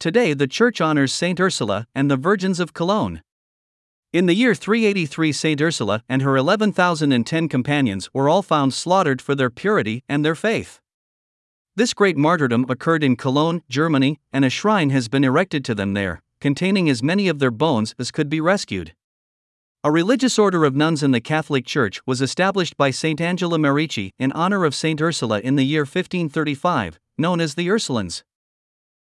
Today, the church honors Saint Ursula and the Virgins of Cologne. In the year 383, Saint Ursula and her 11,010 companions were all found slaughtered for their purity and their faith. This great martyrdom occurred in Cologne, Germany, and a shrine has been erected to them there, containing as many of their bones as could be rescued. A religious order of nuns in the Catholic Church was established by Saint Angela Merici in honor of Saint Ursula in the year 1535, known as the Ursulines.